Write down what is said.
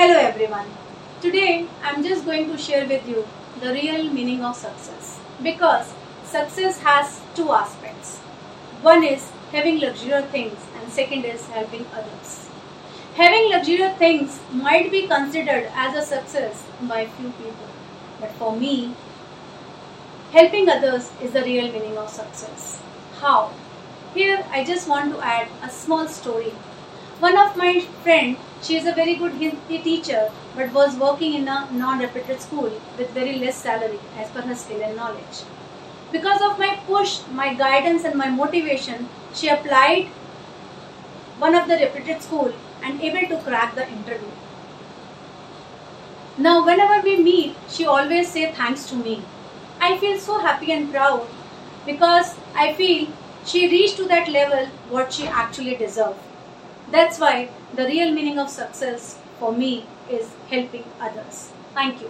Hello everyone. Today I'm just going to share with you the real meaning of success because success has two aspects. One is having luxurious things and second is helping others. Having luxurious things might be considered as a success by few people, but for me, helping others is the real meaning of success. How? Here I just want to add a small story. One of my friend, she is a very good Hindi teacher but was working in a non-reputed school with very less salary as per her skill and knowledge. Because of my push, my guidance and my motivation, she applied one of the reputed school and able to crack the interview. Now whenever we meet, she always say thanks to me. I feel so happy and proud because I feel she reached to that level what she actually deserved. That's why the real meaning of success for me is helping others. Thank you.